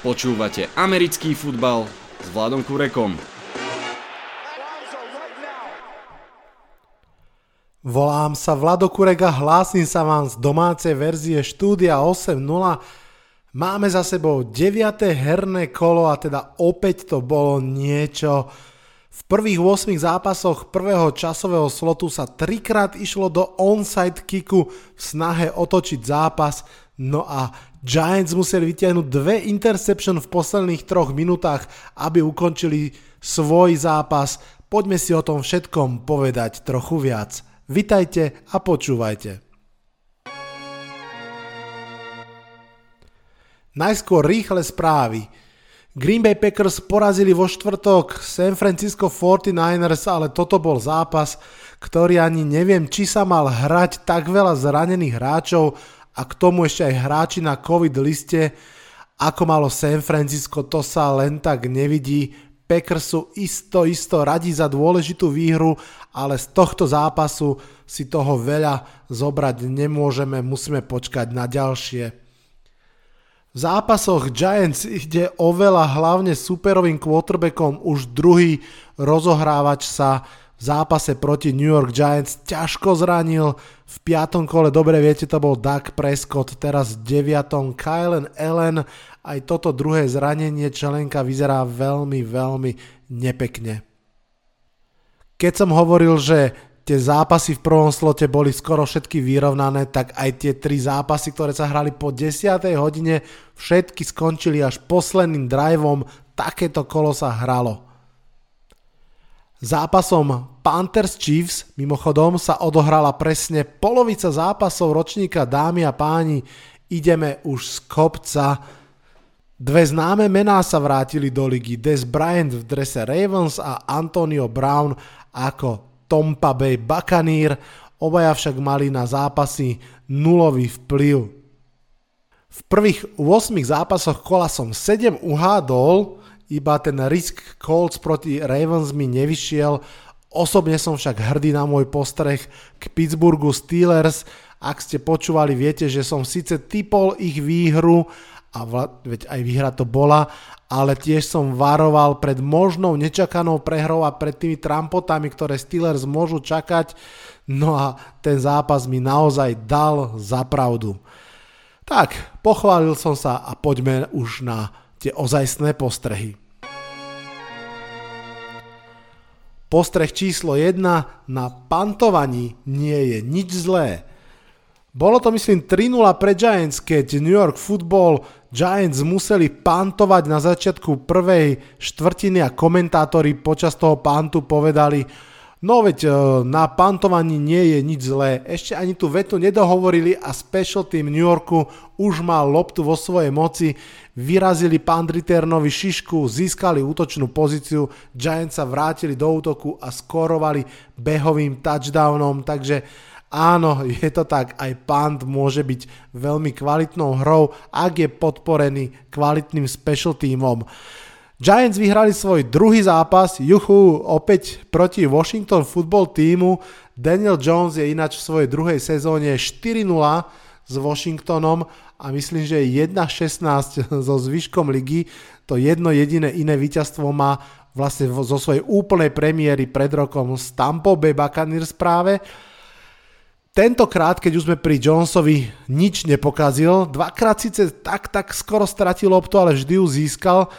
Počúvate americký futbal s Vladom Kurekom. Volám sa Vlado Kurek a hlásim sa vám z domácej verzie štúdia 8.0. Máme za sebou 9. herné kolo a teda opäť to bolo niečo. V prvých 8 zápasoch prvého časového slotu sa trikrát išlo do onside kicku v snahe otočiť zápas, no a Giants museli vytiahnuť dve interception v posledných troch minútach, aby ukončili svoj zápas. Poďme si o tom všetkom povedať trochu viac. Vitajte a počúvajte. Najskôr rýchle správy. Green Bay Packers porazili vo štvrtok San Francisco 49ers, ale toto bol zápas, ktorý ani neviem, či sa mal hrať tak veľa zranených hráčov, a k tomu ešte aj hráči na COVID liste, ako malo San Francisco, to sa len tak nevidí. Packers sú isto, isto radi za dôležitú výhru, ale z tohto zápasu si toho veľa zobrať nemôžeme, musíme počkať na ďalšie. V zápasoch Giants ide oveľa hlavne superovým quarterbackom už druhý rozohrávač sa v zápase proti New York Giants ťažko zranil. V piatom kole, dobre viete, to bol Doug Prescott, teraz v deviatom Kylen Allen. Aj toto druhé zranenie čelenka vyzerá veľmi, veľmi nepekne. Keď som hovoril, že tie zápasy v prvom slote boli skoro všetky vyrovnané, tak aj tie tri zápasy, ktoré sa hrali po 10. hodine, všetky skončili až posledným driveom, takéto kolo sa hralo. Zápasom Panthers Chiefs mimochodom sa odohrala presne polovica zápasov ročníka dámy a páni. Ideme už z kopca. Dve známe mená sa vrátili do ligy. Des Bryant v drese Ravens a Antonio Brown ako Tompa Bay Buccaneer. Obaja však mali na zápasy nulový vplyv. V prvých 8 zápasoch kola som 7 uhádol, iba ten risk Colts proti Ravens mi nevyšiel. Osobne som však hrdý na môj postreh k Pittsburghu Steelers. Ak ste počúvali, viete, že som síce typol ich výhru, a vla, veď aj výhra to bola, ale tiež som varoval pred možnou nečakanou prehrou a pred tými trampotami, ktoré Steelers môžu čakať. No a ten zápas mi naozaj dal za. Tak, pochválil som sa a poďme už na tie ozajstné postrehy. Postreh číslo 1 na pantovaní nie je nič zlé. Bolo to myslím 3-0 pre Giants, keď New York Football Giants museli pantovať na začiatku prvej štvrtiny a komentátori počas toho pantu povedali, No veď e, na pantovaní nie je nič zlé. Ešte ani tú vetu nedohovorili a special team New Yorku už mal loptu vo svojej moci. Vyrazili pán Ritternovi šišku, získali útočnú pozíciu, Giants sa vrátili do útoku a skorovali behovým touchdownom, takže áno, je to tak, aj punt môže byť veľmi kvalitnou hrou, ak je podporený kvalitným special teamom. Giants vyhrali svoj druhý zápas, juchu, opäť proti Washington football týmu. Daniel Jones je ináč v svojej druhej sezóne 4-0 s Washingtonom a myslím, že 1-16 so zvyškom ligy. To jedno jediné iné víťazstvo má vlastne zo svojej úplnej premiéry pred rokom z Tampa Bay Buccaneers práve. Tentokrát, keď už sme pri Jonesovi, nič nepokazil. Dvakrát síce tak, tak skoro stratil loptu, ale vždy ju získal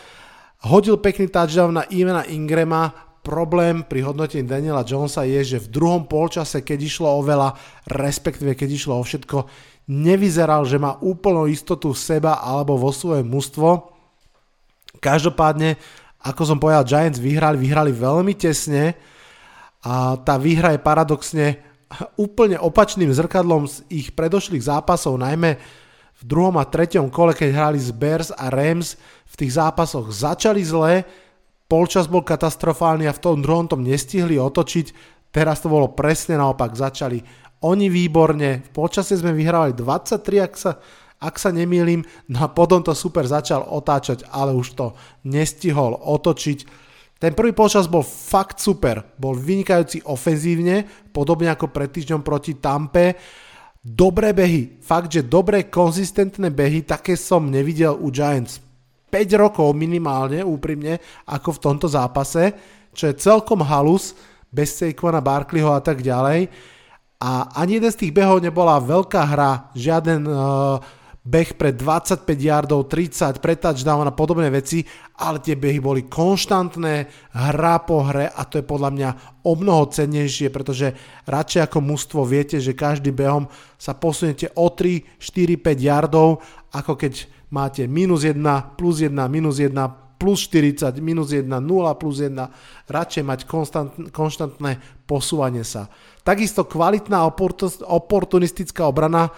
Hodil pekný touchdown na Ivana Ingrama, problém pri hodnotení Daniela Jonesa je, že v druhom polčase, keď išlo o veľa, respektíve keď išlo o všetko, nevyzeral, že má úplnú istotu seba alebo vo svoje mužstvo. Každopádne, ako som povedal, Giants vyhrali, vyhrali veľmi tesne a tá výhra je paradoxne úplne opačným zrkadlom z ich predošlých zápasov, najmä v druhom a treťom kole, keď hrali z Bears a Rams, v tých zápasoch začali zle, polčas bol katastrofálny a v tom druhom tom nestihli otočiť, teraz to bolo presne naopak, začali oni výborne, v polčase sme vyhrávali 23, ak sa, ak sa nemýlim, no a potom to super začal otáčať, ale už to nestihol otočiť. Ten prvý polčas bol fakt super, bol vynikajúci ofenzívne, podobne ako pred týždňom proti Tampe, Dobré behy, fakt, že dobré, konzistentné behy, také som nevidel u Giants. Rokov minimálne, úprimne, ako v tomto zápase, čo je celkom halus, bez Saquona, Barkleyho a tak ďalej. A ani jeden z tých behov nebola veľká hra, žiaden uh, beh pre 25 yardov, 30, pre touchdown a podobné veci, ale tie behy boli konštantné, hra po hre a to je podľa mňa o mnoho cennejšie, pretože radšej ako mužstvo viete, že každým behom sa posunete o 3, 4, 5 yardov, ako keď máte minus 1, plus 1, minus 1, plus 40, minus 1, 0 plus 1, radšej mať konstant, konštantné posúvanie sa. Takisto kvalitná oportunistická obrana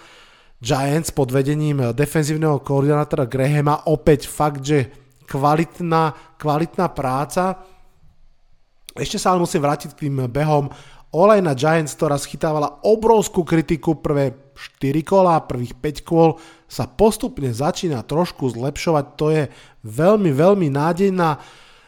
Giants pod vedením defenzívneho koordinátora Grahama opäť fakt, že kvalitná, kvalitná práca. Ešte sa ale musím vrátiť k tým behom. Olej na Giants, ktorá schytávala obrovskú kritiku prvé 4 kola, prvých 5 kôl, sa postupne začína trošku zlepšovať. To je veľmi, veľmi nádejná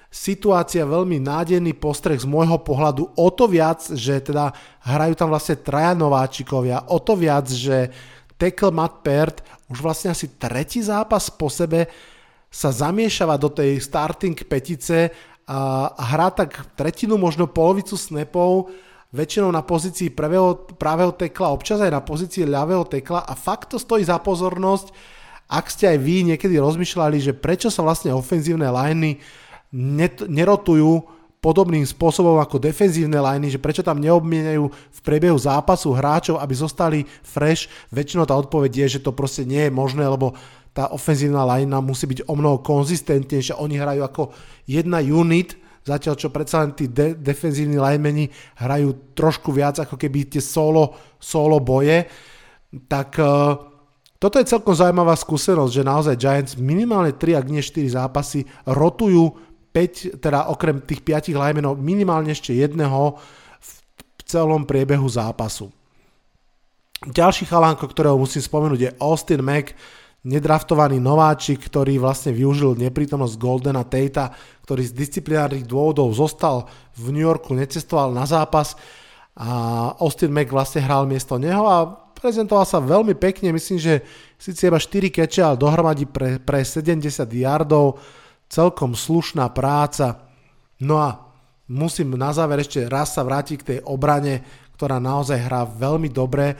situácia, veľmi nádejný postreh z môjho pohľadu. O to viac, že teda hrajú tam vlastne traja nováčikovia, o to viac, že tackle Matt Peart už vlastne asi tretí zápas po sebe sa zamiešava do tej starting petice a hrá tak tretinu, možno polovicu snapov, väčšinou na pozícii pravého, pravého tekla, občas aj na pozícii ľavého tekla a fakt to stojí za pozornosť, ak ste aj vy niekedy rozmýšľali, že prečo sa vlastne ofenzívne liney nerotujú podobným spôsobom ako defenzívne liney, že prečo tam neobmienajú v priebehu zápasu hráčov, aby zostali fresh. Väčšinou tá odpoveď je, že to proste nie je možné, lebo tá ofenzívna linea musí byť o mnoho konzistentnejšia. Oni hrajú ako jedna unit, zatiaľ čo predsa len tí de- defenzívni linemeni hrajú trošku viac ako keby tie solo, solo boje. Tak uh, toto je celkom zaujímavá skúsenosť, že naozaj Giants minimálne 3, ak nie 4 zápasy rotujú 5, teda okrem tých 5 linemenov, minimálne ešte jedného v celom priebehu zápasu. Ďalší chalánko, ktorého musím spomenúť, je Austin Mack, nedraftovaný nováčik, ktorý vlastne využil neprítomnosť Goldena Tate, ktorý z disciplinárnych dôvodov zostal v New Yorku, necestoval na zápas a Austin Mack vlastne hral miesto neho a prezentoval sa veľmi pekne, myslím, že síce iba 4 keče, ale dohromady pre, pre 70 yardov, celkom slušná práca. No a musím na záver ešte raz sa vrátiť k tej obrane, ktorá naozaj hrá veľmi dobre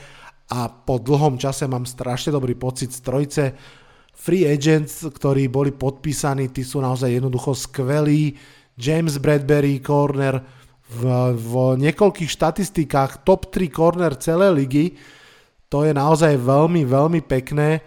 a po dlhom čase mám strašne dobrý pocit z trojice. Free agents, ktorí boli podpísaní, tí sú naozaj jednoducho skvelí. James Bradbury, corner v, v niekoľkých štatistikách top 3 corner celej ligy. To je naozaj veľmi, veľmi pekné.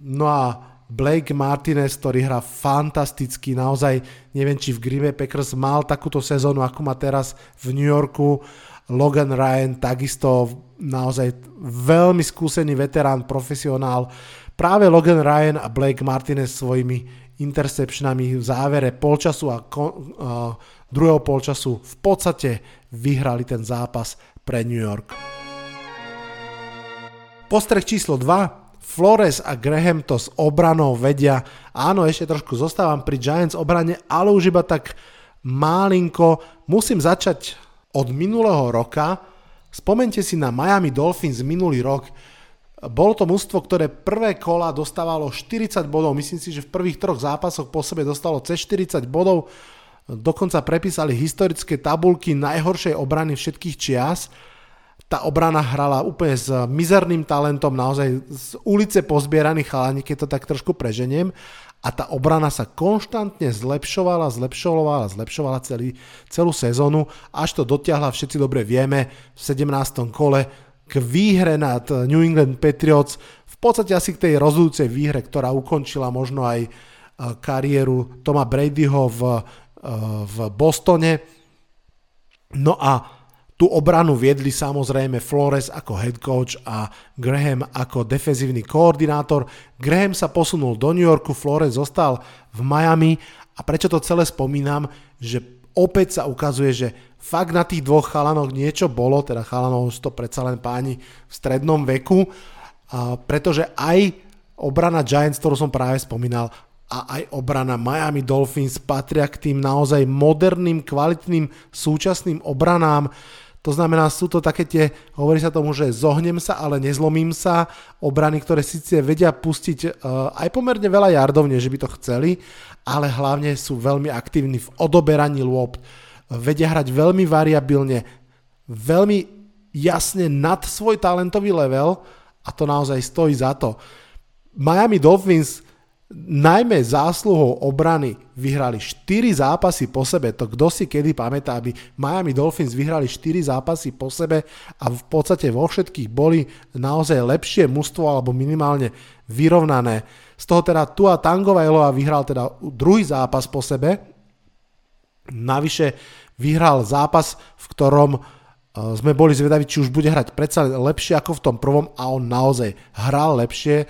No a Blake Martinez, ktorý hrá fantasticky, naozaj neviem, či v Green Bay Packers mal takúto sezónu, ako má teraz v New Yorku. Logan Ryan, takisto naozaj veľmi skúsený veterán, profesionál. Práve Logan Ryan a Blake Martinez svojimi interceptionami v závere polčasu a ko, uh, druhého polčasu v podstate vyhrali ten zápas pre New York. Postreh číslo 2 Flores a Graham to s obranou vedia. Áno, ešte trošku zostávam pri Giants obrane, ale už iba tak málinko. Musím začať od minulého roka. Spomente si na Miami Dolphins minulý rok. Bolo to mužstvo, ktoré prvé kola dostávalo 40 bodov. Myslím si, že v prvých troch zápasoch po sebe dostalo cez 40 bodov. Dokonca prepísali historické tabulky najhoršej obrany všetkých čias tá obrana hrala úplne s mizerným talentom, naozaj z ulice pozbieraných chalani, keď to tak trošku preženiem. A tá obrana sa konštantne zlepšovala, zlepšovala, zlepšovala celý, celú sezónu, až to dotiahla, všetci dobre vieme, v 17. kole k výhre nad New England Patriots, v podstate asi k tej rozhodujúcej výhre, ktorá ukončila možno aj e, kariéru Toma Bradyho v, e, v Bostone. No a Tú obranu viedli samozrejme Flores ako head coach a Graham ako defenzívny koordinátor. Graham sa posunul do New Yorku, Flores zostal v Miami a prečo to celé spomínam, že opäť sa ukazuje, že fakt na tých dvoch chalanoch niečo bolo, teda chalanov to predsa len páni v strednom veku, a pretože aj obrana Giants, ktorú som práve spomínal, a aj obrana Miami Dolphins patria k tým naozaj moderným, kvalitným súčasným obranám. To znamená, sú to také tie, hovorí sa tomu, že zohnem sa, ale nezlomím sa. Obrany, ktoré síce vedia pustiť uh, aj pomerne veľa jardov, nie že by to chceli, ale hlavne sú veľmi aktívni v odoberaní lôb. Vedia hrať veľmi variabilne, veľmi jasne nad svoj talentový level a to naozaj stojí za to. Miami Dolphins najmä zásluhou obrany vyhrali 4 zápasy po sebe. To kto si kedy pamätá, aby Miami Dolphins vyhrali 4 zápasy po sebe a v podstate vo všetkých boli naozaj lepšie mužstvo alebo minimálne vyrovnané. Z toho teda Tua Tangovailoa vyhral teda druhý zápas po sebe. Navyše vyhral zápas, v ktorom e, sme boli zvedaví, či už bude hrať predsa lepšie ako v tom prvom a on naozaj hral lepšie.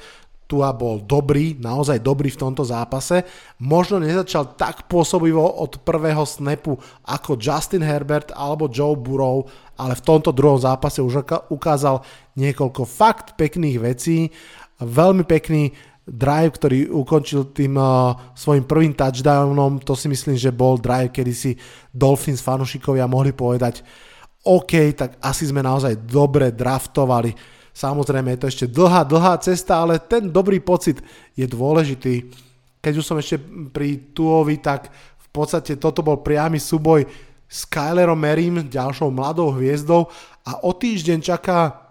Tua bol dobrý, naozaj dobrý v tomto zápase. Možno nezačal tak pôsobivo od prvého snapu ako Justin Herbert alebo Joe Burrow, ale v tomto druhom zápase už ukázal niekoľko fakt pekných vecí. Veľmi pekný drive, ktorý ukončil tým uh, svojim prvým touchdownom, to si myslím, že bol drive, kedy si Dolphins fanúšikovia mohli povedať OK, tak asi sme naozaj dobre draftovali Samozrejme je to ešte dlhá, dlhá cesta, ale ten dobrý pocit je dôležitý. Keď už som ešte pri Tuovi, tak v podstate toto bol priamy súboj s Kylerom Merim, ďalšou mladou hviezdou a o týždeň čaká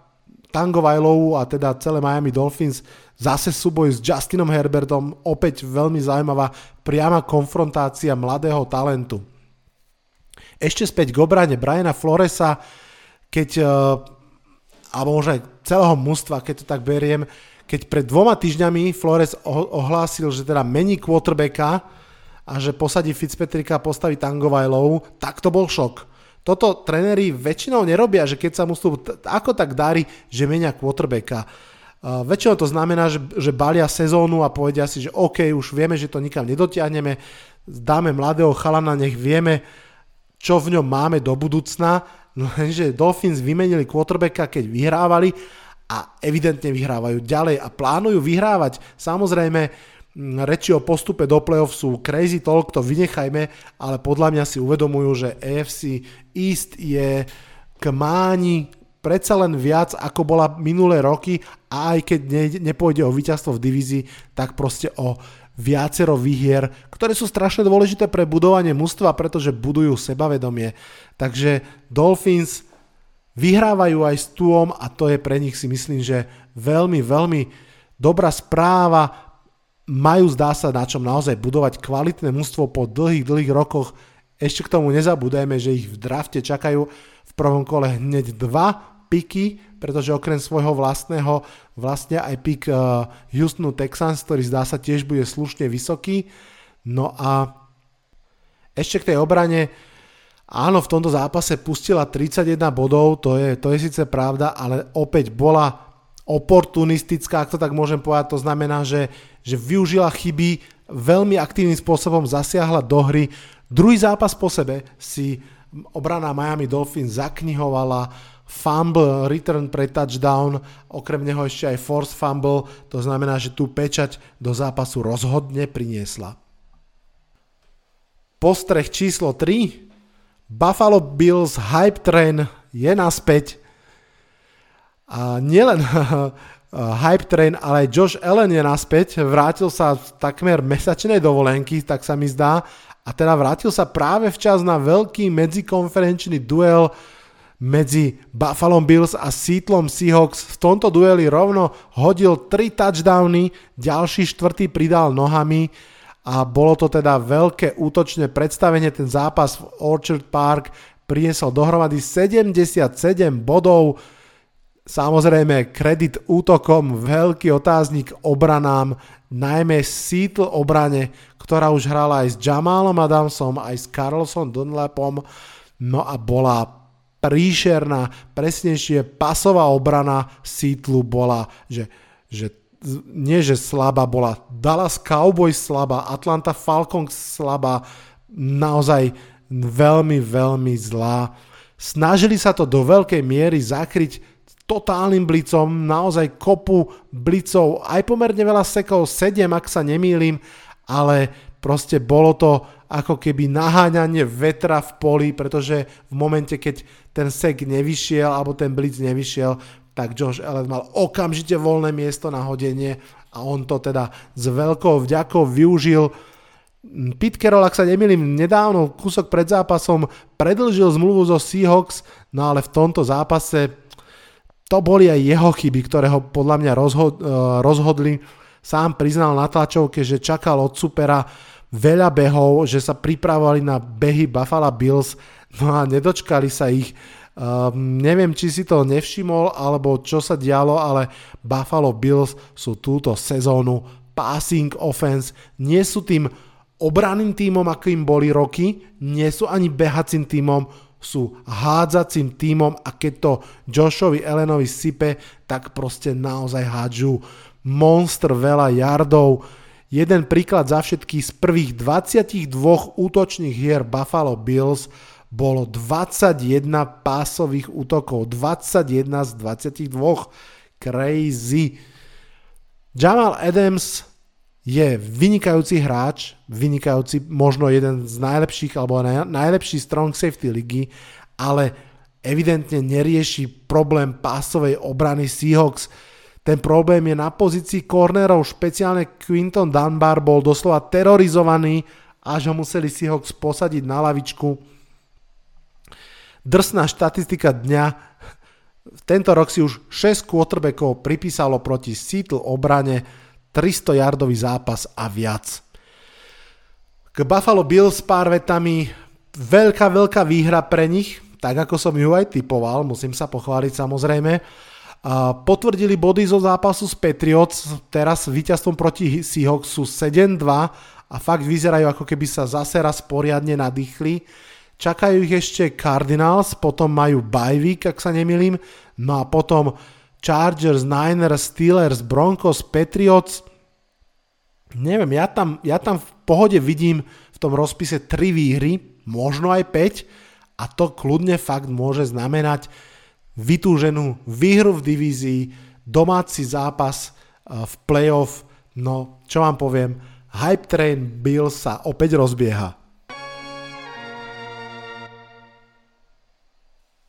Tango Vailovu a teda celé Miami Dolphins zase súboj s Justinom Herbertom, opäť veľmi zaujímavá priama konfrontácia mladého talentu. Ešte späť k obrane Briana Floresa, keď eh, alebo možno aj celého mužstva, keď to tak beriem, keď pred dvoma týždňami Flores ohlásil, že teda mení quarterbacka a že posadí Fitzpatricka a postaví Tangovajlov, tak to bol šok. Toto trenéri väčšinou nerobia, že keď sa mu ako tak darí, že menia quarterbacka. Uh, väčšinou to znamená, že, že balia sezónu a povedia si, že OK, už vieme, že to nikam nedotiahneme, dáme mladého chalana, nech vieme, čo v ňom máme do budúcna lenže Dolphins vymenili quarterbacka, keď vyhrávali a evidentne vyhrávajú ďalej a plánujú vyhrávať. Samozrejme, reči o postupe do playoff sú crazy talk, to vynechajme, ale podľa mňa si uvedomujú, že AFC East je k máni predsa len viac, ako bola minulé roky a aj keď ne, nepôjde o víťazstvo v divízii, tak proste o viacero výhier, ktoré sú strašne dôležité pre budovanie mužstva, pretože budujú sebavedomie. Takže Dolphins vyhrávajú aj s Tuom a to je pre nich si myslím, že veľmi, veľmi dobrá správa. Majú zdá sa na čom naozaj budovať kvalitné mužstvo po dlhých, dlhých rokoch. Ešte k tomu nezabudajme, že ich v drafte čakajú v prvom kole hneď dva piky, pretože okrem svojho vlastného vlastne aj pik uh, Houstonu Texans, ktorý zdá sa tiež bude slušne vysoký. No a ešte k tej obrane, áno, v tomto zápase pustila 31 bodov, to je, to je síce pravda, ale opäť bola oportunistická, ak to tak môžem povedať, to znamená, že, že využila chyby, veľmi aktívnym spôsobom zasiahla do hry. Druhý zápas po sebe si obrana Miami Dolphins zaknihovala fumble, return pre touchdown, okrem neho ešte aj force fumble, to znamená, že tú pečať do zápasu rozhodne priniesla. Postreh číslo 3. Buffalo Bills hype train je naspäť. A nielen hype train, ale aj Josh Allen je naspäť. Vrátil sa v takmer mesačnej dovolenky, tak sa mi zdá. A teda vrátil sa práve včas na veľký medzikonferenčný duel medzi Buffalo Bills a Seattlom Seahawks. V tomto dueli rovno hodil 3 touchdowny, ďalší štvrtý pridal nohami a bolo to teda veľké útočné predstavenie. Ten zápas v Orchard Park priniesol dohromady 77 bodov. Samozrejme, kredit útokom, veľký otáznik obranám, najmä Seattle obrane, ktorá už hrala aj s Jamalom Adamsom, aj s Carlson Dunlapom, no a bola príšerná, presnejšie pasová obrana Seattleu bola, že, že nie že slabá bola, Dallas Cowboys slabá, Atlanta Falcons slabá, naozaj veľmi, veľmi zlá. Snažili sa to do veľkej miery zakryť totálnym blicom, naozaj kopu blicov, aj pomerne veľa sekov, 7 ak sa nemýlim, ale proste bolo to ako keby naháňanie vetra v poli, pretože v momente, keď ten sek nevyšiel alebo ten blitz nevyšiel, tak Josh Allen mal okamžite voľné miesto na hodenie a on to teda s veľkou vďakou využil. Pete Carroll, ak sa nemýlim, nedávno kúsok pred zápasom predlžil zmluvu zo Seahawks, no ale v tomto zápase to boli aj jeho chyby, ktoré ho podľa mňa eh, rozhodli. Sám priznal na tlačovke, že čakal od supera veľa behov, že sa pripravovali na behy Buffalo Bills, no a nedočkali sa ich. Um, neviem, či si to nevšimol, alebo čo sa dialo, ale Buffalo Bills sú túto sezónu passing offense. Nie sú tým obraným týmom, akým boli roky, nie sú ani behacím týmom, sú hádzacím týmom a keď to Joshovi Elenovi sype, tak proste naozaj hádžu monster veľa yardov. Jeden príklad za všetky z prvých 22 útočných hier Buffalo Bills bolo 21 pásových útokov, 21 z 22. Crazy. Jamal Adams je vynikajúci hráč, vynikajúci, možno jeden z najlepších alebo najlepší strong safety ligy, ale evidentne nerieši problém pásovej obrany Seahawks. Ten problém je na pozícii cornerov, špeciálne Quinton Dunbar bol doslova terorizovaný, až ho museli Seahawks posadiť na lavičku Drsná štatistika dňa. Tento rok si už 6 quarterbackov pripísalo proti Seattle obrane 300 yardový zápas a viac. K Buffalo Bills pár vetami. Veľká, veľká výhra pre nich, tak ako som ju aj typoval, musím sa pochváliť samozrejme. Potvrdili body zo zápasu s Patriots, teraz víťazstvom proti sú 7-2 a fakt vyzerajú ako keby sa zase raz poriadne nadýchli. Čakajú ich ešte Cardinals, potom majú bye ak sa nemilím, no a potom Chargers, Niners, Steelers, Broncos, Patriots. Neviem, ja tam, ja tam v pohode vidím v tom rozpise 3 výhry, možno aj 5 a to kľudne fakt môže znamenať vytúženú výhru v divízii, domáci zápas eh, v playoff, no čo vám poviem, hype train Bill sa opäť rozbieha.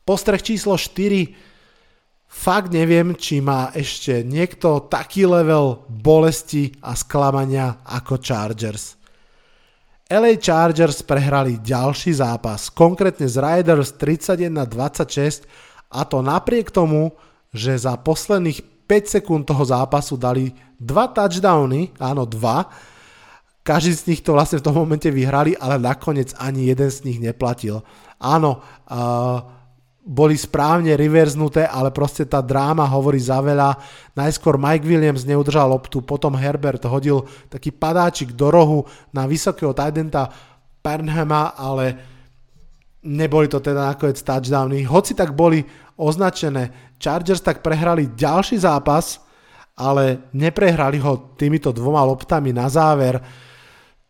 Postreh číslo 4. Fakt neviem, či má ešte niekto taký level bolesti a sklamania ako Chargers. LA Chargers prehrali ďalší zápas, konkrétne z Riders 31-26 a to napriek tomu, že za posledných 5 sekúnd toho zápasu dali dva touchdowny, áno dva, každý z nich to vlastne v tom momente vyhrali, ale nakoniec ani jeden z nich neplatil. Áno, uh, boli správne reverznuté, ale proste tá dráma hovorí za veľa. Najskôr Mike Williams neudržal loptu, potom Herbert hodil taký padáčik do rohu na vysokého tidenta Pernhama, ale neboli to teda nakoniec touchdowny. Hoci tak boli označené, Chargers tak prehrali ďalší zápas, ale neprehrali ho týmito dvoma loptami na záver.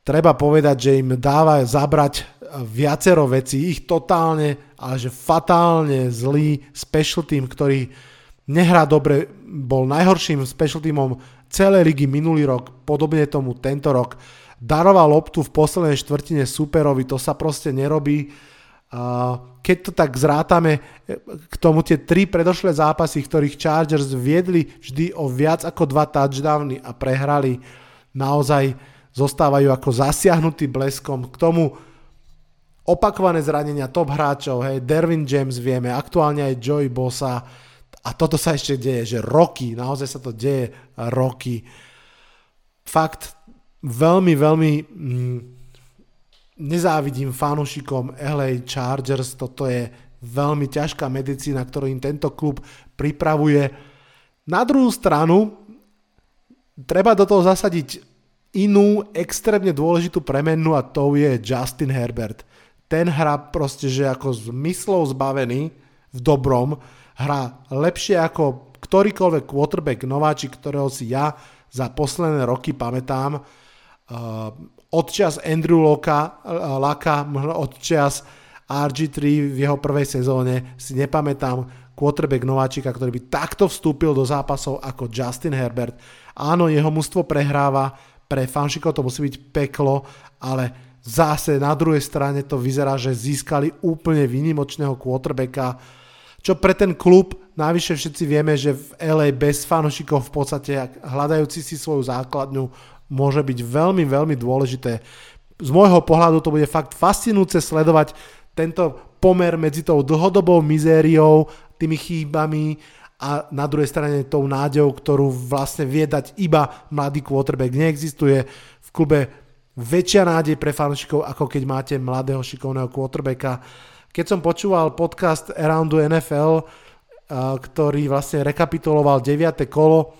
Treba povedať, že im dáva zabrať viacero vecí, ich totálne, ale že fatálne zlý special team, ktorý nehrá dobre, bol najhorším special teamom celej ligy minulý rok, podobne tomu tento rok. Daroval loptu v poslednej štvrtine superovi, to sa proste nerobí. Keď to tak zrátame, k tomu tie tri predošlé zápasy, ktorých Chargers viedli vždy o viac ako dva touchdowny a prehrali, naozaj zostávajú ako zasiahnutý bleskom. K tomu opakované zranenia top hráčov, hej, Dervin James vieme, aktuálne aj Joey Bosa a toto sa ešte deje, že roky, naozaj sa to deje roky. Fakt veľmi, veľmi mm, nezávidím fanúšikom LA Chargers, toto je veľmi ťažká medicína, ktorú im tento klub pripravuje. Na druhú stranu, treba do toho zasadiť inú extrémne dôležitú premenu a to je Justin Herbert ten hrá proste, že ako zmyslov zbavený v dobrom, hrá lepšie ako ktorýkoľvek quarterback nováčik, ktorého si ja za posledné roky pamätám. Uh, odčas Andrew Locka, uh, Laka, odčas RG3 v jeho prvej sezóne si nepamätám quarterback nováčika, ktorý by takto vstúpil do zápasov ako Justin Herbert. Áno, jeho mužstvo prehráva, pre fanšikov to musí byť peklo, ale zase na druhej strane to vyzerá, že získali úplne výnimočného quarterbacka, čo pre ten klub, navyše všetci vieme, že v LA bez fanošikov v podstate hľadajúci si svoju základňu môže byť veľmi, veľmi dôležité. Z môjho pohľadu to bude fakt fascinujúce sledovať tento pomer medzi tou dlhodobou mizériou, tými chýbami a na druhej strane tou nádejou, ktorú vlastne vie dať iba mladý quarterback. Neexistuje v klube väčšia nádej pre fanúšikov, ako keď máte mladého šikovného quarterbacka. Keď som počúval podcast Around the NFL, ktorý vlastne rekapituloval 9. kolo,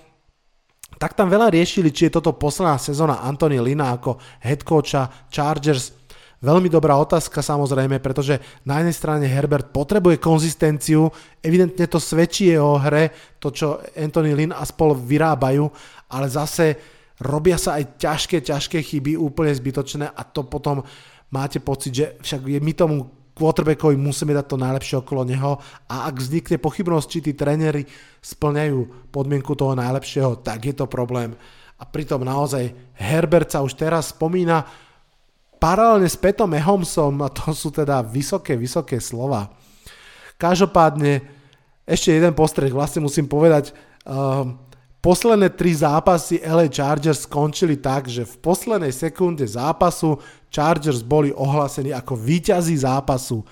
tak tam veľa riešili, či je toto posledná sezóna Anthony Lina ako head coacha Chargers. Veľmi dobrá otázka samozrejme, pretože na jednej strane Herbert potrebuje konzistenciu, evidentne to svedčí jeho hre, to čo Anthony Lynn a spol vyrábajú, ale zase robia sa aj ťažké, ťažké chyby, úplne zbytočné a to potom máte pocit, že však my tomu quarterbackovi musíme dať to najlepšie okolo neho a ak vznikne pochybnosť, či tí tréneri splňajú podmienku toho najlepšieho, tak je to problém. A pritom naozaj Herbert sa už teraz spomína paralelne s Petom Mahomsom a to sú teda vysoké, vysoké slova. Každopádne ešte jeden postreh, vlastne musím povedať, uh, posledné tri zápasy LA Chargers skončili tak, že v poslednej sekunde zápasu Chargers boli ohlásení ako víťazí zápasu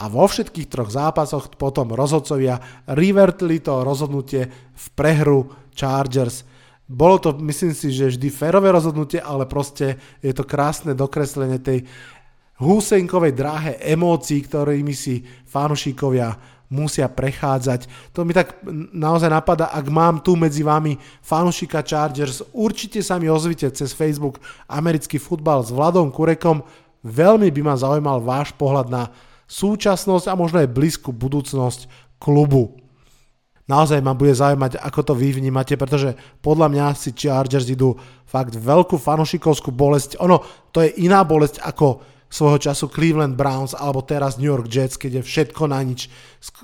a vo všetkých troch zápasoch potom rozhodcovia revertli to rozhodnutie v prehru Chargers. Bolo to, myslím si, že vždy férové rozhodnutie, ale proste je to krásne dokreslenie tej húsenkovej dráhe emócií, ktorými si fanúšikovia musia prechádzať. To mi tak naozaj napadá, ak mám tu medzi vami fanúšika Chargers, určite sa mi ozvite cez Facebook americký futbal s Vladom Kurekom. Veľmi by ma zaujímal váš pohľad na súčasnosť a možno aj blízku budúcnosť klubu naozaj ma bude zaujímať, ako to vy vnímate, pretože podľa mňa si Chargers idú fakt veľkú fanošikovskú bolesť. Ono, to je iná bolesť ako svojho času Cleveland Browns alebo teraz New York Jets, keď je všetko na nič.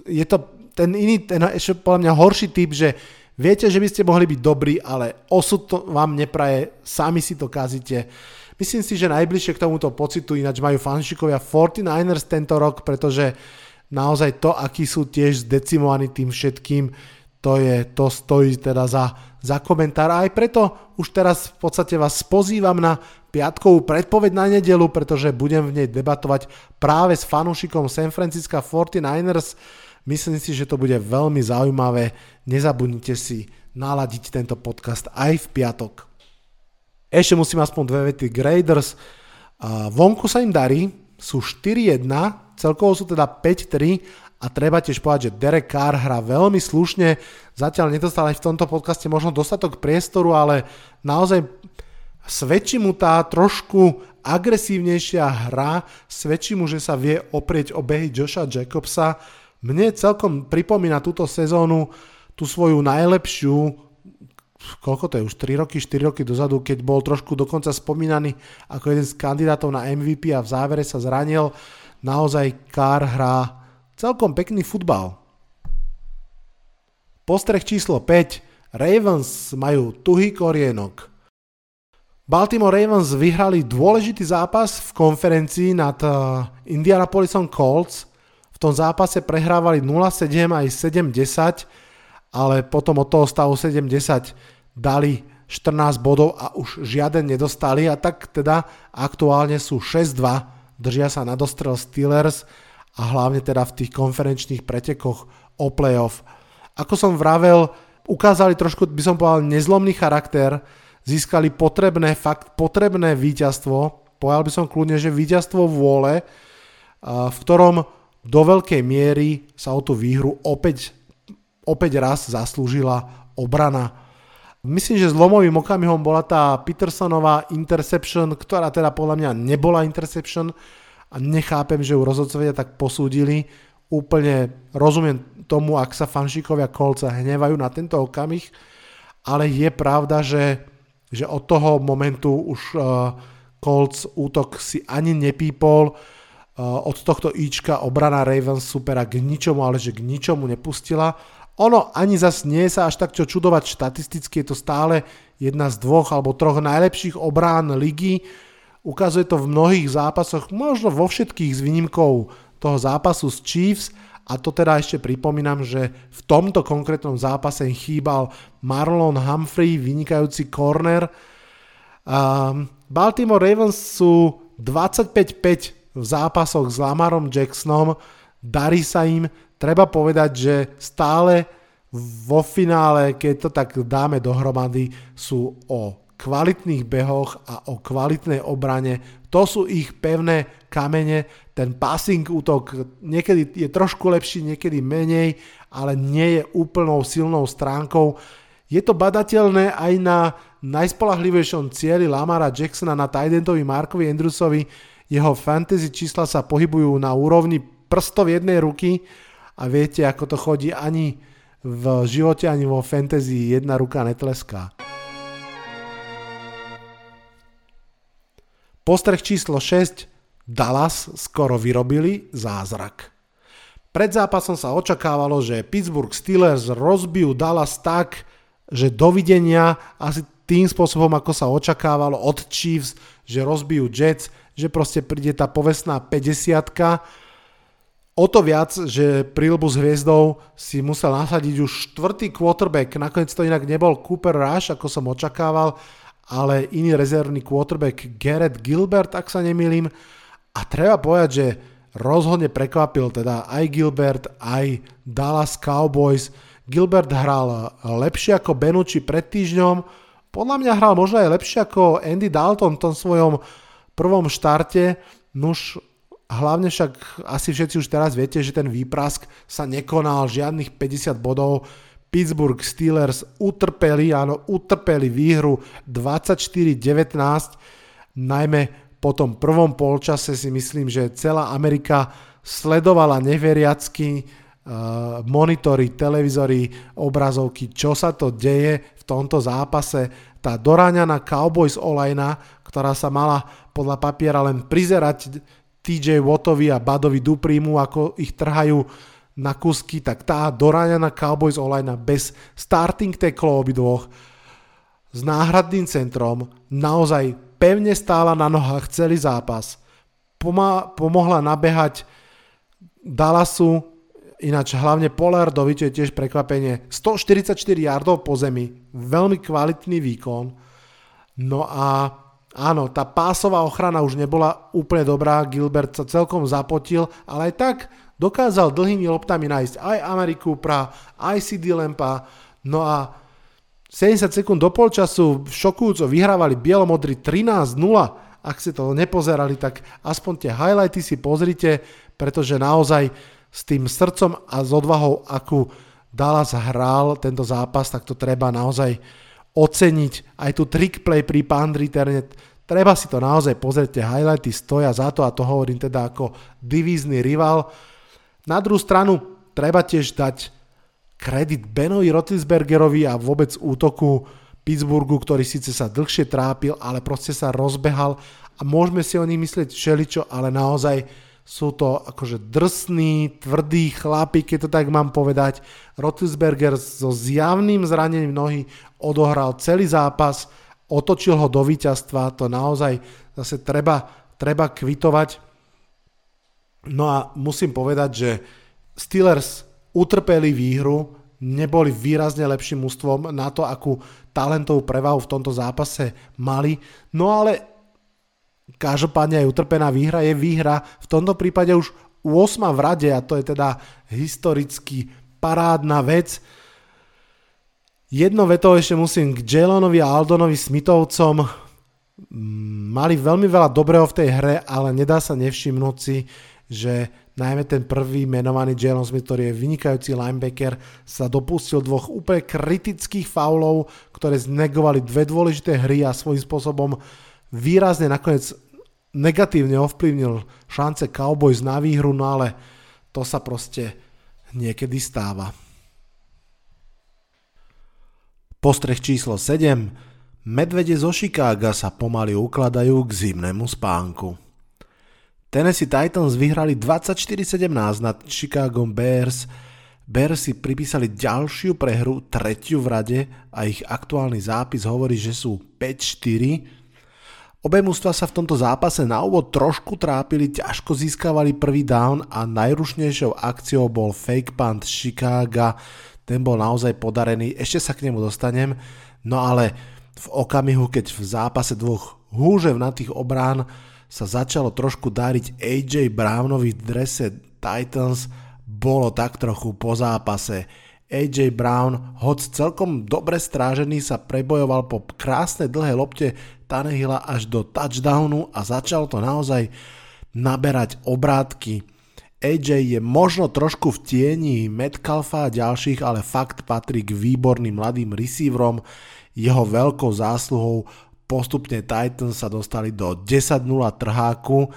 Je to ten iný, ten ešte podľa mňa horší typ, že viete, že by ste mohli byť dobrí, ale osud to vám nepraje, sami si to kazíte. Myslím si, že najbližšie k tomuto pocitu ináč majú fanšikovia 49ers tento rok, pretože naozaj to, akí sú tiež zdecimovaní tým všetkým, to, je, to stojí teda za, za komentár. A aj preto už teraz v podstate vás pozývam na piatkovú predpoveď na nedelu, pretože budem v nej debatovať práve s fanúšikom San Francisco 49ers. Myslím si, že to bude veľmi zaujímavé. Nezabudnite si naladiť tento podcast aj v piatok. Ešte musím aspoň dve vety. Graders, vonku sa im darí, sú 4-1, celkovo sú teda 5-3 a treba tiež povedať, že Derek Carr hrá veľmi slušne, zatiaľ nedostal aj v tomto podcaste možno dostatok priestoru, ale naozaj svedčí mu tá trošku agresívnejšia hra, svedčí mu, že sa vie oprieť o behy Josha Jacobsa. Mne celkom pripomína túto sezónu tú svoju najlepšiu koľko to je, už 3 roky, 4 roky dozadu, keď bol trošku dokonca spomínaný ako jeden z kandidátov na MVP a v závere sa zranil. Naozaj Kár hrá celkom pekný futbal. Postreh číslo 5. Ravens majú tuhý korienok. Baltimore Ravens vyhrali dôležitý zápas v konferencii nad eh, Indianapolisom Colts. V tom zápase prehrávali 0-7 aj 7-10, ale potom od toho stavu 7-10 dali 14 bodov a už žiaden nedostali a tak teda aktuálne sú 6-2 držia sa na dostrel Steelers a hlavne teda v tých konferenčných pretekoch o playoff. Ako som vravel, ukázali trošku, by som povedal, nezlomný charakter, získali potrebné, fakt potrebné víťazstvo, povedal by som kľudne, že víťazstvo vôle, v ktorom do veľkej miery sa o tú výhru opäť, opäť raz zaslúžila obrana Myslím, že zlomovým okamihom bola tá Petersonová interception, ktorá teda podľa mňa nebola interception a nechápem, že ju rozhodcovia tak posúdili. Úplne rozumiem tomu, ak sa fanšikovia kolca hnevajú na tento okamih, ale je pravda, že, že od toho momentu už uh, Colts útok si ani nepípol, uh, od tohto Ička obrana Ravens supera k ničomu, ale že k ničomu nepustila ono ani zas nie sa až tak čo čudovať štatisticky, je to stále jedna z dvoch alebo troch najlepších obrán ligy. Ukazuje to v mnohých zápasoch, možno vo všetkých s výnimkou toho zápasu s Chiefs, a to teda ešte pripomínam, že v tomto konkrétnom zápase chýbal Marlon Humphrey, vynikajúci corner. Um, Baltimore Ravens sú 25-5 v zápasoch s Lamarom Jacksonom, darí sa im, treba povedať, že stále vo finále, keď to tak dáme dohromady, sú o kvalitných behoch a o kvalitnej obrane. To sú ich pevné kamene. Ten passing útok niekedy je trošku lepší, niekedy menej, ale nie je úplnou silnou stránkou. Je to badateľné aj na najspolahlivejšom cieli Lamara Jacksona na Tidentovi Markovi Andrewsovi. Jeho fantasy čísla sa pohybujú na úrovni prstov jednej ruky a viete, ako to chodí ani v živote, ani vo fantasy jedna ruka netleská. Postreh číslo 6. Dallas skoro vyrobili zázrak. Pred zápasom sa očakávalo, že Pittsburgh Steelers rozbijú Dallas tak, že dovidenia asi tým spôsobom, ako sa očakávalo od Chiefs, že rozbijú Jets, že proste príde tá povestná 50 O to viac, že prílbu s hviezdou si musel nasadiť už štvrtý quarterback, nakoniec to inak nebol Cooper Rush, ako som očakával, ale iný rezervný quarterback Garrett Gilbert, ak sa nemýlim. A treba povedať, že rozhodne prekvapil teda aj Gilbert, aj Dallas Cowboys. Gilbert hral lepšie ako Benucci pred týždňom, podľa mňa hral možno aj lepšie ako Andy Dalton v tom svojom prvom štarte. Nuž, hlavne však asi všetci už teraz viete, že ten výprask sa nekonal, žiadnych 50 bodov Pittsburgh Steelers utrpeli, áno, utrpeli výhru 24-19, najmä po tom prvom polčase si myslím, že celá Amerika sledovala neveriacky uh, monitory, televízory, obrazovky, čo sa to deje v tomto zápase. Tá doráňaná Cowboys olajna, ktorá sa mala podľa papiera len prizerať TJ Wattovi a Badovi Duprimu, ako ich trhajú na kusky, tak tá doráňaná Cowboys online bez starting tackle obidvoch s náhradným centrom naozaj pevne stála na nohách celý zápas. Pomohla nabehať Dallasu, ináč hlavne Polardovi, čo je tiež prekvapenie, 144 yardov po zemi, veľmi kvalitný výkon. No a áno, tá pásová ochrana už nebola úplne dobrá, Gilbert sa celkom zapotil, ale aj tak dokázal dlhými loptami nájsť aj Ameriku pra, aj CD Lempa, no a 70 sekúnd do polčasu šokujúco vyhrávali bielomodri 13-0. Ak ste to nepozerali, tak aspoň tie highlighty si pozrite, pretože naozaj s tým srdcom a s odvahou, akú Dallas hral tento zápas, tak to treba naozaj oceniť. Aj tu trick play pri Pandriterne, treba si to naozaj pozrieť, tie highlighty stoja za to a to hovorím teda ako divízny rival. Na druhú stranu treba tiež dať kredit Benovi Rotisbergerovi a vôbec útoku Pittsburghu, ktorý síce sa dlhšie trápil, ale proste sa rozbehal a môžeme si o nich myslieť všeličo, ale naozaj sú to akože drsní, tvrdí chlapi, keď to tak mám povedať. Rotisberger so zjavným zranením nohy odohral celý zápas, otočil ho do víťazstva, to naozaj zase treba, treba kvitovať. No a musím povedať, že Steelers utrpeli výhru, neboli výrazne lepším ústvom na to, akú talentovú prevahu v tomto zápase mali. No ale každopádne aj utrpená výhra je výhra. V tomto prípade už 8 v rade a to je teda historicky parádna vec. Jedno veto ešte musím k Jalonovi a Aldonovi Smithovcom. Mali veľmi veľa dobrého v tej hre, ale nedá sa nevšimnúť si, že najmä ten prvý menovaný Jalen Smith, ktorý je vynikajúci linebacker, sa dopustil dvoch úplne kritických faulov, ktoré znegovali dve dôležité hry a svojím spôsobom výrazne nakoniec negatívne ovplyvnil šance Cowboys na výhru, no ale to sa proste niekedy stáva. Postreh číslo 7. Medvede zo Chicaga sa pomaly ukladajú k zimnému spánku. Tennessee Titans vyhrali 24-17 nad Chicago Bears. Bears si pripísali ďalšiu prehru, tretiu v rade a ich aktuálny zápis hovorí, že sú 5-4. Obe mužstva sa v tomto zápase na úvod trošku trápili, ťažko získavali prvý down a najrušnejšou akciou bol fake punt Chicago. Ten bol naozaj podarený, ešte sa k nemu dostanem. No ale v okamihu, keď v zápase dvoch húževnatých obrán sa začalo trošku dariť AJ Brownovi v drese Titans, bolo tak trochu po zápase. AJ Brown, hoc celkom dobre strážený, sa prebojoval po krásnej dlhej lopte Tanehila až do touchdownu a začal to naozaj naberať obrátky. AJ je možno trošku v tieni Metcalfa a ďalších, ale fakt patrí k výborným mladým receiverom. Jeho veľkou zásluhou postupne Titans sa dostali do 10-0 trháku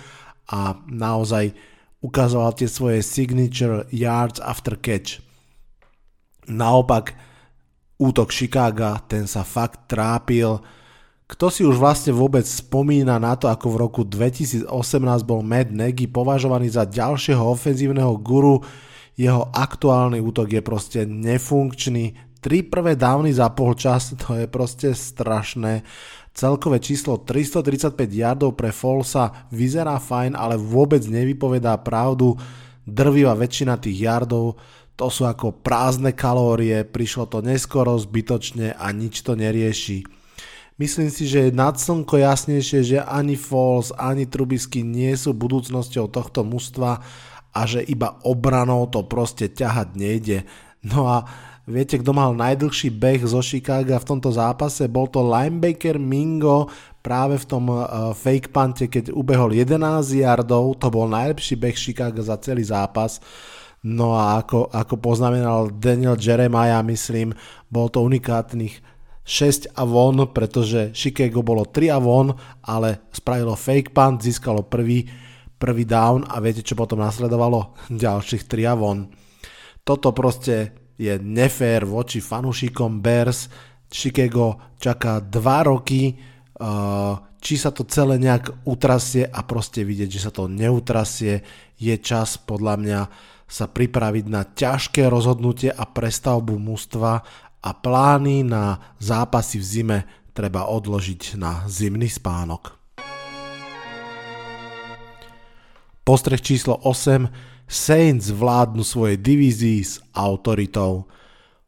a naozaj ukazoval tie svoje signature yards after catch. Naopak, útok Chicago, ten sa fakt trápil. Kto si už vlastne vôbec spomína na to, ako v roku 2018 bol Matt Nagy považovaný za ďalšieho ofenzívneho guru, jeho aktuálny útok je proste nefunkčný. Tri prvé dávny za pol čas, to je proste strašné. Celkové číslo 335 yardov pre Folsa vyzerá fajn, ale vôbec nevypovedá pravdu. Drvivá väčšina tých yardov to sú ako prázdne kalórie, prišlo to neskoro, zbytočne a nič to nerieši. Myslím si, že je nad slnko jasnejšie, že ani Falls, ani Trubisky nie sú budúcnosťou tohto mužstva a že iba obranou to proste ťahať nejde. No a viete, kto mal najdlhší beh zo Chicago v tomto zápase? Bol to linebacker Mingo práve v tom uh, fake pante, keď ubehol 11 yardov, to bol najlepší beh Chicago za celý zápas. No a ako, ako poznamenal Daniel Jeremiah, myslím, bol to unikátnych 6 a von, pretože Chicago bolo 3 a von, ale spravilo fake punt, získalo prvý, prvý down a viete, čo potom nasledovalo? Ďalších 3 a von. Toto proste je nefér voči fanúšikom Bears. Chicago čaká 2 roky, či sa to celé nejak utrasie a proste vidieť, že sa to neutrasie, je čas podľa mňa sa pripraviť na ťažké rozhodnutie a prestavbu mústva a plány na zápasy v zime treba odložiť na zimný spánok. Postreh číslo 8. Saints vládnu svojej divízii s autoritou.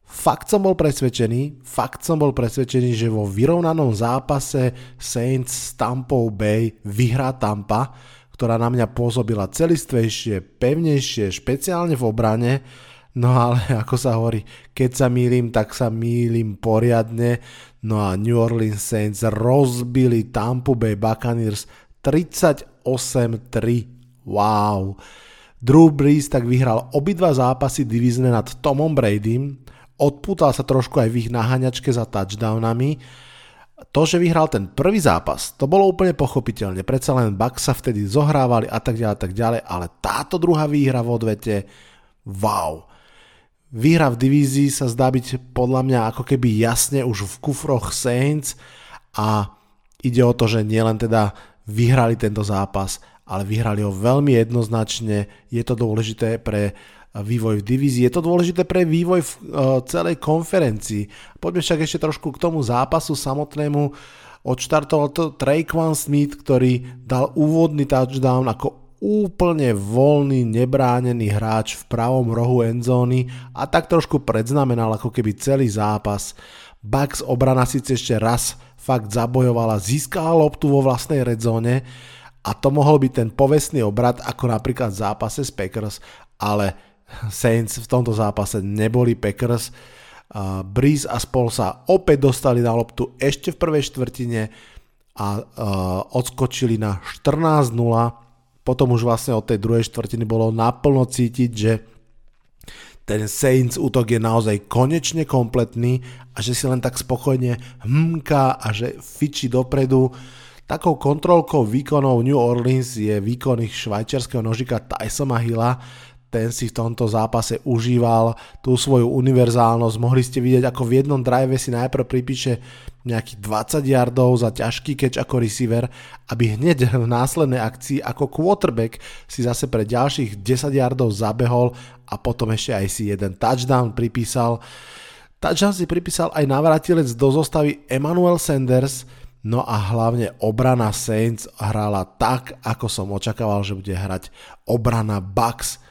Fakt som bol presvedčený, fakt som bol presvedčený, že vo vyrovnanom zápase Saints s Tampou Bay vyhrá Tampa, ktorá na mňa pôsobila celistvejšie, pevnejšie, špeciálne v obrane, no ale ako sa hovorí, keď sa mýlim, tak sa mýlim poriadne, no a New Orleans Saints rozbili Tampa Bay Buccaneers 38-3, wow. Drew Brees tak vyhral obidva zápasy divízne nad Tomom Bradym, odpútal sa trošku aj v ich naháňačke za touchdownami, to, že vyhral ten prvý zápas, to bolo úplne pochopiteľne. Predsa len Bucks sa vtedy zohrávali a tak ďalej, a tak ďalej, ale táto druhá výhra v odvete, wow. Výhra v divízii sa zdá byť podľa mňa ako keby jasne už v kufroch Saints a ide o to, že nielen teda vyhrali tento zápas, ale vyhrali ho veľmi jednoznačne. Je to dôležité pre vývoj v divízii. Je to dôležité pre vývoj v uh, celej konferencii. Poďme však ešte trošku k tomu zápasu samotnému. Odštartoval to Traquan Smith, ktorý dal úvodný touchdown ako úplne voľný, nebránený hráč v pravom rohu endzóny a tak trošku predznamenal ako keby celý zápas. Bucks obrana síce ešte raz fakt zabojovala, získala loptu vo vlastnej redzone a to mohol byť ten povestný obrad ako napríklad v zápase s Packers, ale Saints v tomto zápase neboli Packers. Uh, Breeze a spol sa opäť dostali na loptu ešte v prvej štvrtine a uh, odskočili na 14-0. Potom už vlastne od tej druhej štvrtiny bolo naplno cítiť, že ten Saints útok je naozaj konečne kompletný a že si len tak spokojne hmka a že fiči dopredu. Takou kontrolkou výkonov New Orleans je výkon ich švajčiarského nožika Tysona Hilla, ten si v tomto zápase užíval tú svoju univerzálnosť. Mohli ste vidieť, ako v jednom drive si najprv pripíše nejakých 20 yardov za ťažký catch ako receiver, aby hneď v následnej akcii ako quarterback si zase pre ďalších 10 yardov zabehol a potom ešte aj si jeden touchdown pripísal. Touchdown si pripísal aj navratilec do zostavy Emmanuel Sanders, No a hlavne obrana Saints hrala tak, ako som očakával, že bude hrať obrana Bucks.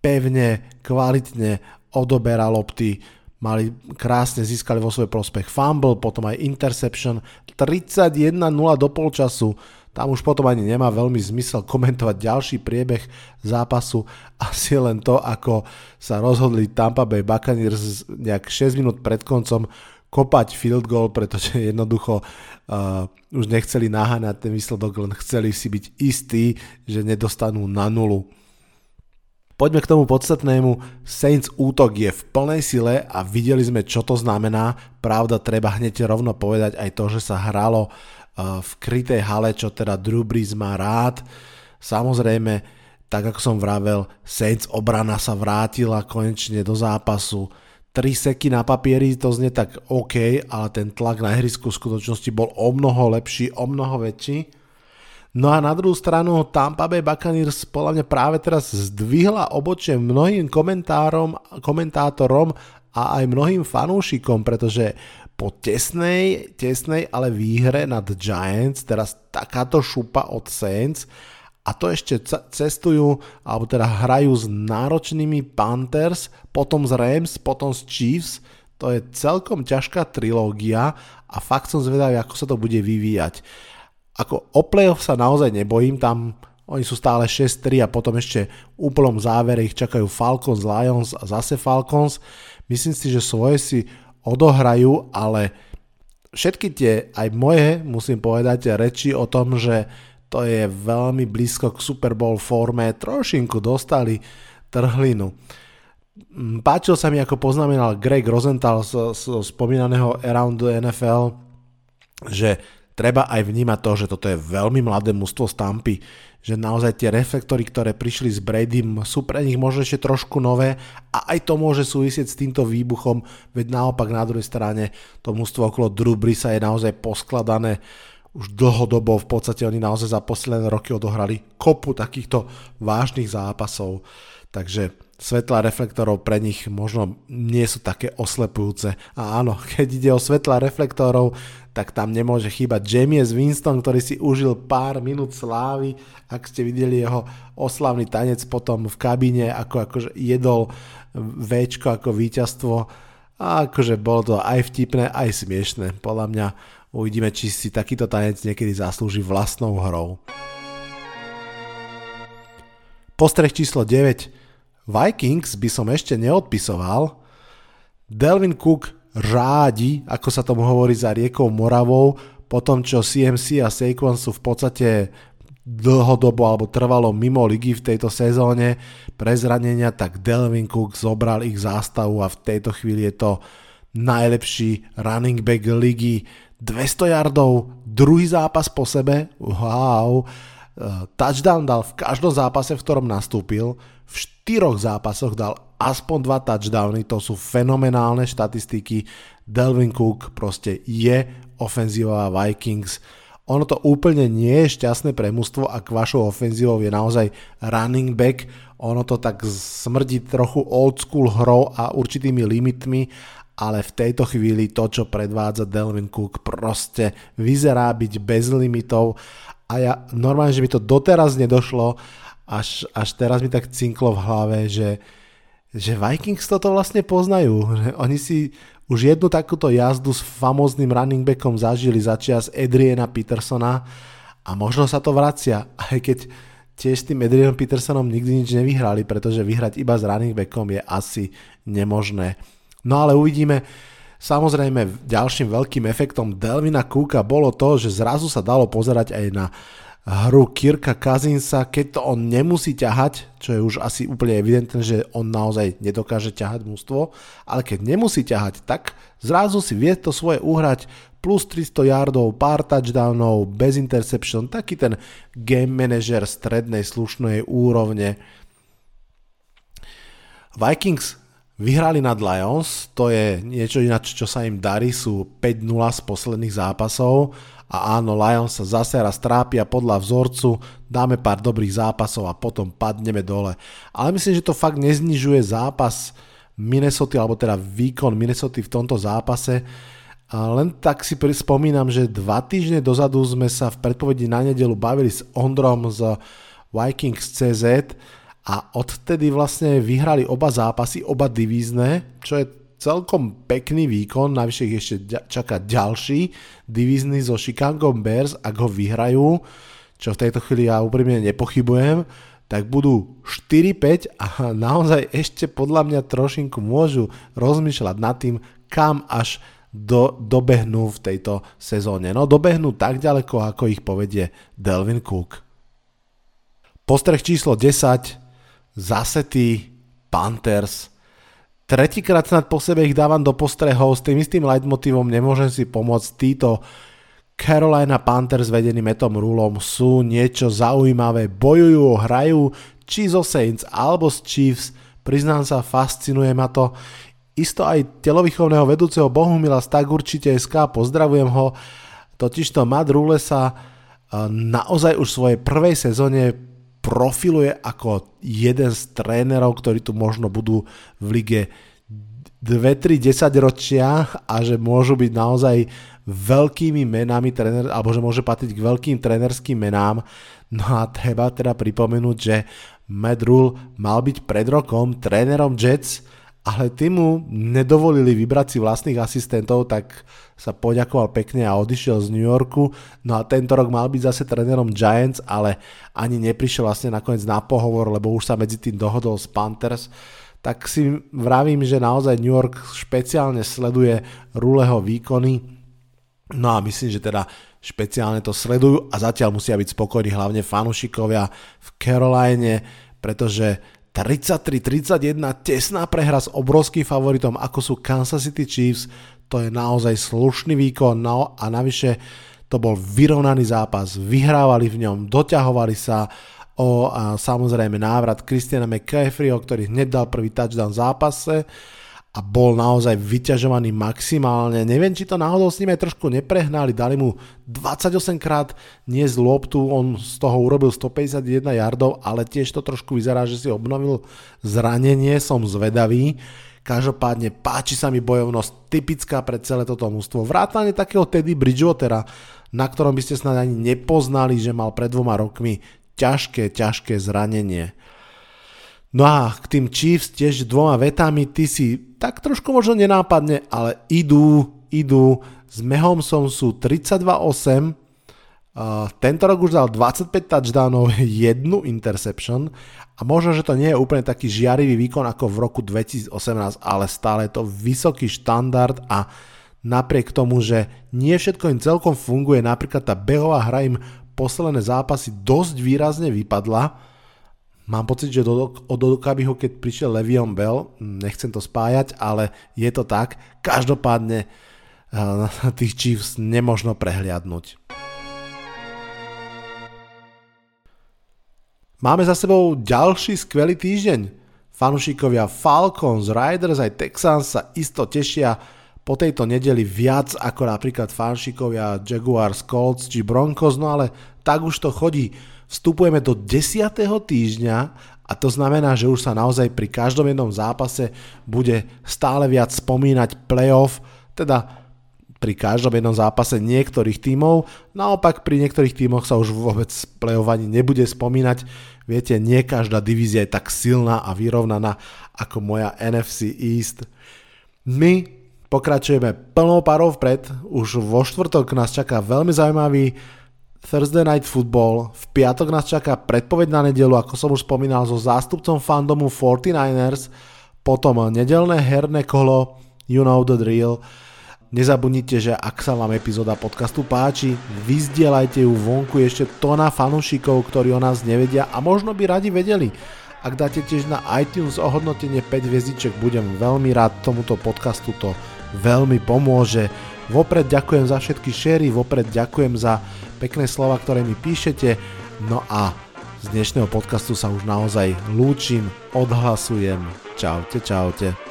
Pevne, kvalitne odoberá lopty, mali krásne, získali vo svoj prospech fumble, potom aj interception, 31-0 do polčasu, tam už potom ani nemá veľmi zmysel komentovať ďalší priebeh zápasu, asi len to, ako sa rozhodli Tampa Bay Buccaneers nejak 6 minút pred koncom kopať field goal, pretože jednoducho uh, už nechceli naháňať ten výsledok, len chceli si byť istí, že nedostanú na nulu. Poďme k tomu podstatnému. Saints útok je v plnej sile a videli sme, čo to znamená. Pravda, treba hneď rovno povedať aj to, že sa hralo uh, v krytej hale, čo teda Drew Brees má rád. Samozrejme, tak ako som vravel, Saints obrana sa vrátila konečne do zápasu 3 seky na papieri to znie tak OK, ale ten tlak na ihrisku v skutočnosti bol o mnoho lepší, o mnoho väčší. No a na druhú stranu Tampa Bay Buccaneers podľa mňa práve teraz zdvihla obočie mnohým komentárom, komentátorom a aj mnohým fanúšikom, pretože po tesnej, tesnej ale výhre nad Giants, teraz takáto šupa od Saints a to ešte cestujú, alebo teda hrajú s náročnými Panthers, potom z Rams, potom z Chiefs, to je celkom ťažká trilógia a fakt som zvedavý, ako sa to bude vyvíjať. Ako o playoff sa naozaj nebojím, tam oni sú stále 6-3 a potom ešte v úplnom závere ich čakajú Falcons, Lions a zase Falcons. Myslím si, že svoje si odohrajú, ale všetky tie, aj moje, musím povedať, reči o tom, že to je veľmi blízko k Super Bowl forme, trošinku dostali trhlinu. Mm, páčil sa mi, ako poznamenal Greg Rosenthal z, z spomínaného Around the NFL, že treba aj vnímať to, že toto je veľmi mladé mužstvo z Tampy, že naozaj tie reflektory, ktoré prišli s Bradym, sú pre nich možno ešte trošku nové a aj to môže súvisieť s týmto výbuchom, veď naopak na druhej strane to mužstvo okolo Drew Brisa je naozaj poskladané už dlhodobo, v podstate oni naozaj za posledné roky odohrali kopu takýchto vážnych zápasov, takže svetla reflektorov pre nich možno nie sú také oslepujúce. A áno, keď ide o svetla reflektorov, tak tam nemôže chýbať James Winston, ktorý si užil pár minút slávy, ak ste videli jeho oslavný tanec potom v kabíne, ako akože jedol Včko ako víťazstvo. A akože bolo to aj vtipné, aj smiešné. Podľa mňa Uvidíme, či si takýto tanec niekedy zaslúži vlastnou hrou. Postreh číslo 9. Vikings by som ešte neodpisoval. Delvin Cook rádi, ako sa tomu hovorí za riekou Moravou, po tom, čo CMC a Saquon sú v podstate dlhodobo alebo trvalo mimo ligy v tejto sezóne pre zranenia, tak Delvin Cook zobral ich zástavu a v tejto chvíli je to najlepší running back ligy 200 yardov, druhý zápas po sebe, wow, eh, touchdown dal v každom zápase, v ktorom nastúpil, v štyroch zápasoch dal aspoň dva touchdowny, to sú fenomenálne štatistiky, Delvin Cook proste je ofenzíva Vikings, ono to úplne nie je šťastné pre mužstvo, ak vašou ofenzívou je naozaj running back, ono to tak smrdí trochu old school hrou a určitými limitmi ale v tejto chvíli to, čo predvádza Delvin Cook, proste vyzerá byť bez limitov a ja normálne, že mi to doteraz nedošlo, až, až teraz mi tak cinklo v hlave, že, že Vikings toto vlastne poznajú. Že oni si už jednu takúto jazdu s famóznym running backom zažili za čas Adriana Petersona a možno sa to vracia, aj keď tiež s tým Adrianom Petersonom nikdy nič nevyhrali, pretože vyhrať iba s running backom je asi nemožné. No ale uvidíme. Samozrejme, ďalším veľkým efektom Delvina Cooka bolo to, že zrazu sa dalo pozerať aj na hru Kirka Kazinsa, keď to on nemusí ťahať, čo je už asi úplne evidentné, že on naozaj nedokáže ťahať mústvo, ale keď nemusí ťahať, tak zrazu si vie to svoje uhrať plus 300 yardov, pár touchdownov, bez interception, taký ten game manager strednej slušnej úrovne. Vikings Vyhrali nad Lions, to je niečo ináč, čo sa im darí, sú 5-0 z posledných zápasov. A áno, Lions sa zase raz trápia podľa vzorcu, dáme pár dobrých zápasov a potom padneme dole. Ale myslím, že to fakt neznižuje zápas Minnesota, alebo teda výkon Minnesota v tomto zápase. A len tak si spomínam, že dva týždne dozadu sme sa v predpovedi na nedelu bavili s Ondrom z Vikings CZ a odtedy vlastne vyhrali oba zápasy, oba divízne, čo je celkom pekný výkon, navyše ich ešte čaká ďalší divízny zo Chicago Bears, ak ho vyhrajú, čo v tejto chvíli ja úprimne nepochybujem, tak budú 4-5 a naozaj ešte podľa mňa trošinku môžu rozmýšľať nad tým, kam až do, dobehnú v tejto sezóne. No dobehnú tak ďaleko, ako ich povedie Delvin Cook. Postreh číslo 10, zase tí Panthers. Tretíkrát snad po sebe ich dávam do postrehov s tým istým leitmotívom, nemôžem si pomôcť. Títo Carolina Panthers vedení Metom Rulom sú niečo zaujímavé, bojujú, hrajú či zo Saints alebo z Chiefs. Priznám sa, fascinuje ma to. Isto aj telovýchovného vedúceho Bohumila Stag určite SK, pozdravujem ho. Totižto Matt Rule sa e, naozaj už v svojej prvej sezóne profiluje ako jeden z trénerov, ktorí tu možno budú v lige 2-3 10 ročia a že môžu byť naozaj veľkými menami tréner, alebo že môže patriť k veľkým trénerským menám. No a treba teda pripomenúť, že Matt Rule mal byť pred rokom trénerom Jets, ale tí mu nedovolili vybrať si vlastných asistentov, tak sa poďakoval pekne a odišiel z New Yorku. No a tento rok mal byť zase trénerom Giants, ale ani neprišiel vlastne nakoniec na pohovor, lebo už sa medzi tým dohodol s Panthers. Tak si vravím, že naozaj New York špeciálne sleduje Ruleho výkony. No a myslím, že teda špeciálne to sledujú a zatiaľ musia byť spokojní hlavne fanúšikovia v Caroline, pretože 33-31, tesná prehra s obrovským favoritom, ako sú Kansas City Chiefs, to je naozaj slušný výkon. No a navyše to bol vyrovnaný zápas, vyhrávali v ňom, doťahovali sa o a samozrejme návrat Christiana McCaffreyho, ktorý hneď dal prvý touchdown v zápase a bol naozaj vyťažovaný maximálne. Neviem, či to náhodou s ním aj trošku neprehnali, dali mu 28 krát nie z loptu, on z toho urobil 151 yardov, ale tiež to trošku vyzerá, že si obnovil zranenie, som zvedavý. Každopádne páči sa mi bojovnosť typická pre celé toto mústvo. Vrátane takého Teddy Bridgewatera, na ktorom by ste snad ani nepoznali, že mal pred dvoma rokmi ťažké, ťažké zranenie. No a k tým Chiefs tiež dvoma vetami, ty si tak trošku možno nenápadne, ale idú, idú. S Mahomsom sú 32-8, Uh, tento rok už dal 25 touchdownov, jednu interception. A možno, že to nie je úplne taký žiarivý výkon ako v roku 2018, ale stále je to vysoký štandard a napriek tomu, že nie všetko im celkom funguje, napríklad tá behová hra im posledné zápasy dosť výrazne vypadla, Mám pocit, že od Okabiho, keď prišiel Levion Bell, nechcem to spájať, ale je to tak, každopádne uh, tých Chiefs nemožno prehliadnúť. Máme za sebou ďalší skvelý týždeň. Fanušikovia Falcons, Riders aj Texans sa isto tešia po tejto nedeli viac ako napríklad fanšikovia Jaguars, Colts či Broncos, no ale tak už to chodí vstupujeme do 10. týždňa a to znamená, že už sa naozaj pri každom jednom zápase bude stále viac spomínať playoff, teda pri každom jednom zápase niektorých tímov, naopak pri niektorých tímoch sa už vôbec playoff ani nebude spomínať. Viete, nie každá divízia je tak silná a vyrovnaná ako moja NFC East. My pokračujeme plnou parou vpred, už vo štvrtok nás čaká veľmi zaujímavý Thursday Night Football. V piatok nás čaká predpoveď na nedelu, ako som už spomínal, so zástupcom fandomu 49ers, potom nedelné herné kolo, you know the drill. Nezabudnite, že ak sa vám epizóda podcastu páči, vyzdielajte ju vonku ešte tona fanúšikov, ktorí o nás nevedia a možno by radi vedeli. Ak dáte tiež na iTunes ohodnotenie 5 hviezdiček, budem veľmi rád tomuto podcastu to veľmi pomôže. Vopred ďakujem za všetky šery, vopred ďakujem za pekné slova, ktoré mi píšete. No a z dnešného podcastu sa už naozaj lúčim, odhlasujem. Čaute, čaute.